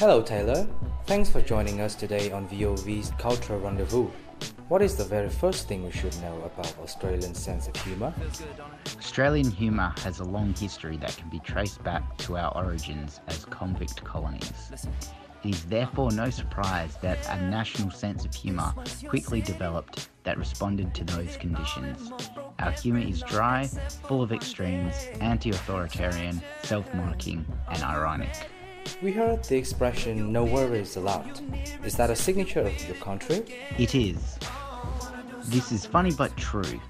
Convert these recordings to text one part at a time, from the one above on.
Hello, Taylor. Thanks for joining us today on VOV's Cultural Rendezvous. What is the very first thing we should know about Australian sense of humour? Australian humour has a long history that can be traced back to our origins as convict colonies. It is therefore no surprise that a national sense of humour quickly developed that responded to those conditions. Our humour is dry, full of extremes, anti authoritarian, self mocking, and ironic. We heard the expression no worries allowed. Is that a signature of your country? It is. This is funny but true.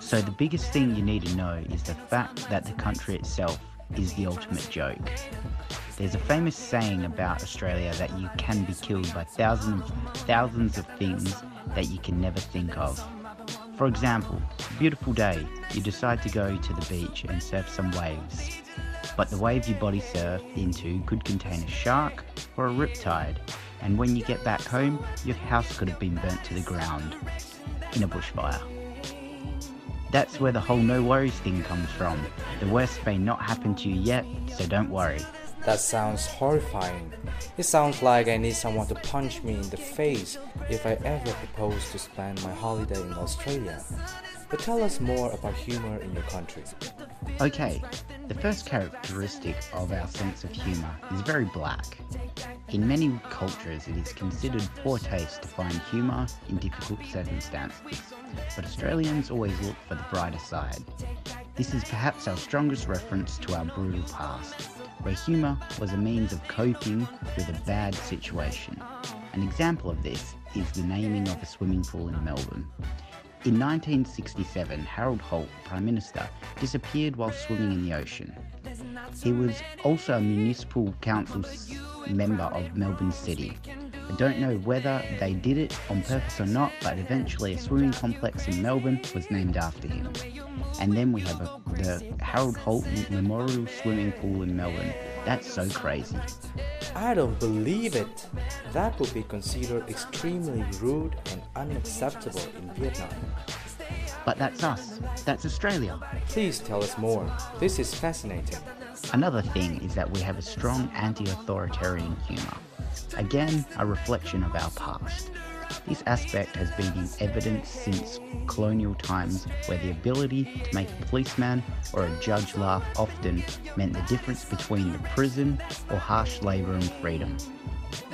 So, the biggest thing you need to know is the fact that the country itself is the ultimate joke. There's a famous saying about Australia that you can be killed by thousands, thousands of things that you can never think of. For example, beautiful day, you decide to go to the beach and surf some waves. But the wave your body surf into could contain a shark or a riptide, and when you get back home, your house could have been burnt to the ground in a bushfire. That's where the whole no worries thing comes from. The worst may not happen to you yet, so don't worry. That sounds horrifying. It sounds like I need someone to punch me in the face if I ever propose to spend my holiday in Australia. But tell us more about humor in your country. Okay, the first characteristic of our sense of humour is very black. In many cultures, it is considered poor taste to find humour in difficult circumstances, but Australians always look for the brighter side. This is perhaps our strongest reference to our brutal past, where humour was a means of coping with a bad situation. An example of this is the naming of a swimming pool in Melbourne. In 1967, Harold Holt, Prime Minister, disappeared while swimming in the ocean. He was also a municipal council member of Melbourne City. I don't know whether they did it on purpose or not, but eventually a swimming complex in Melbourne was named after him. And then we have a, the Harold Holt Memorial Swimming Pool in Melbourne. That's so crazy. I don't believe it. That would be considered extremely rude and unacceptable in Vietnam. But that's us. That's Australia. Please tell us more. This is fascinating. Another thing is that we have a strong anti authoritarian humour. Again, a reflection of our past. This aspect has been in evidence since colonial times, where the ability to make a policeman or a judge laugh often meant the difference between the prison or harsh labour and freedom.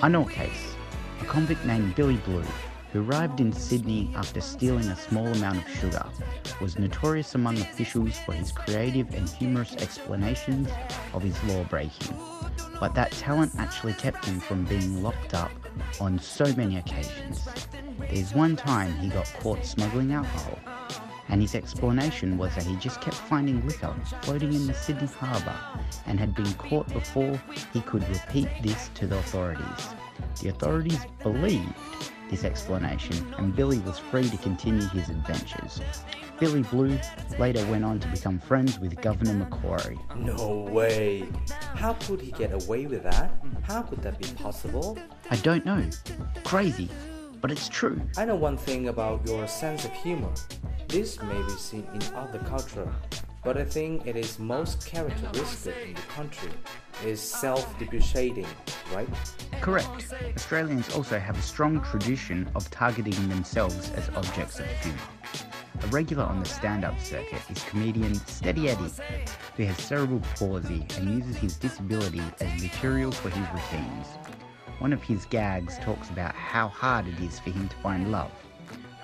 I know a case a convict named Billy Blue, who arrived in Sydney after stealing a small amount of sugar, was notorious among officials for his creative and humorous explanations of his law breaking. But that talent actually kept him from being locked up on so many occasions. There's one time he got caught smuggling alcohol, and his explanation was that he just kept finding liquor floating in the Sydney harbour and had been caught before he could repeat this to the authorities. The authorities believed this explanation, and Billy was free to continue his adventures. Billy Blue later went on to become friends with Governor Macquarie. No way. How could he get away with that? How could that be possible? I don't know. Crazy, but it's true. I know one thing about your sense of humor. This may be seen in other cultures, but I think it is most characteristic in the country is self-depreciating, right? Correct. Australians also have a strong tradition of targeting themselves as objects of humour. A regular on the stand-up circuit is comedian Steady Eddy, who has cerebral palsy and uses his disability as material for his routines. One of his gags talks about how hard it is for him to find love.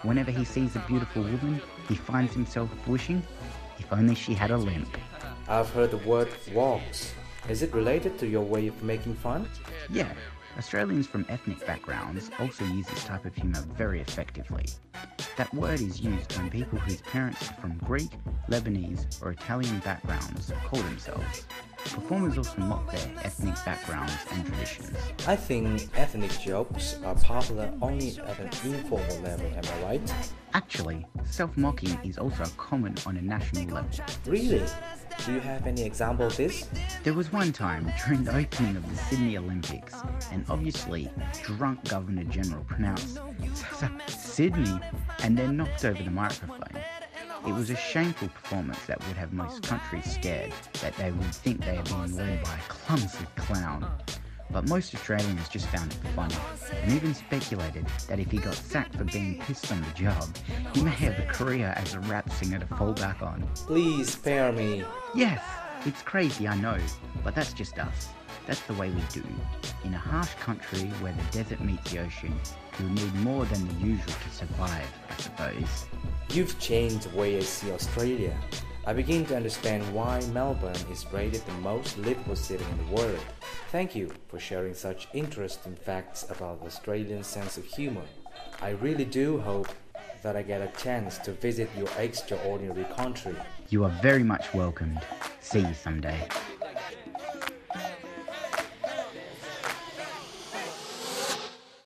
Whenever he sees a beautiful woman, he finds himself wishing, if only she had a limp. I've heard the word wogs. Is it related to your way of making fun? Yeah, Australians from ethnic backgrounds also use this type of humour very effectively. That word is used when people whose parents are from Greek, Lebanese, or Italian backgrounds call themselves. Performers also mock their ethnic backgrounds and traditions. I think ethnic jokes are popular only at an informal level, am I right? Actually, self mocking is also common on a national level. Really? Do you have any example of this? There was one time during the opening of the Sydney Olympics, an obviously drunk Governor General pronounced Sydney and then knocked over the microphone. It was a shameful performance that would have most countries scared that they would think they are being led by a clumsy clown. But most Australians just found it funny and even speculated that if he got sacked for being pissed on the job, he may have a career as a rap singer to fall back on. Please spare me. Yes, it's crazy, I know, but that's just us. That's the way we do. In a harsh country where the desert meets the ocean, you'll need more than the usual to survive, I suppose. You've changed the way I see Australia. I begin to understand why Melbourne is rated the most livable city in the world. Thank you for sharing such interesting facts about the Australian sense of humor. I really do hope that I get a chance to visit your extraordinary country. You are very much welcomed. See you someday.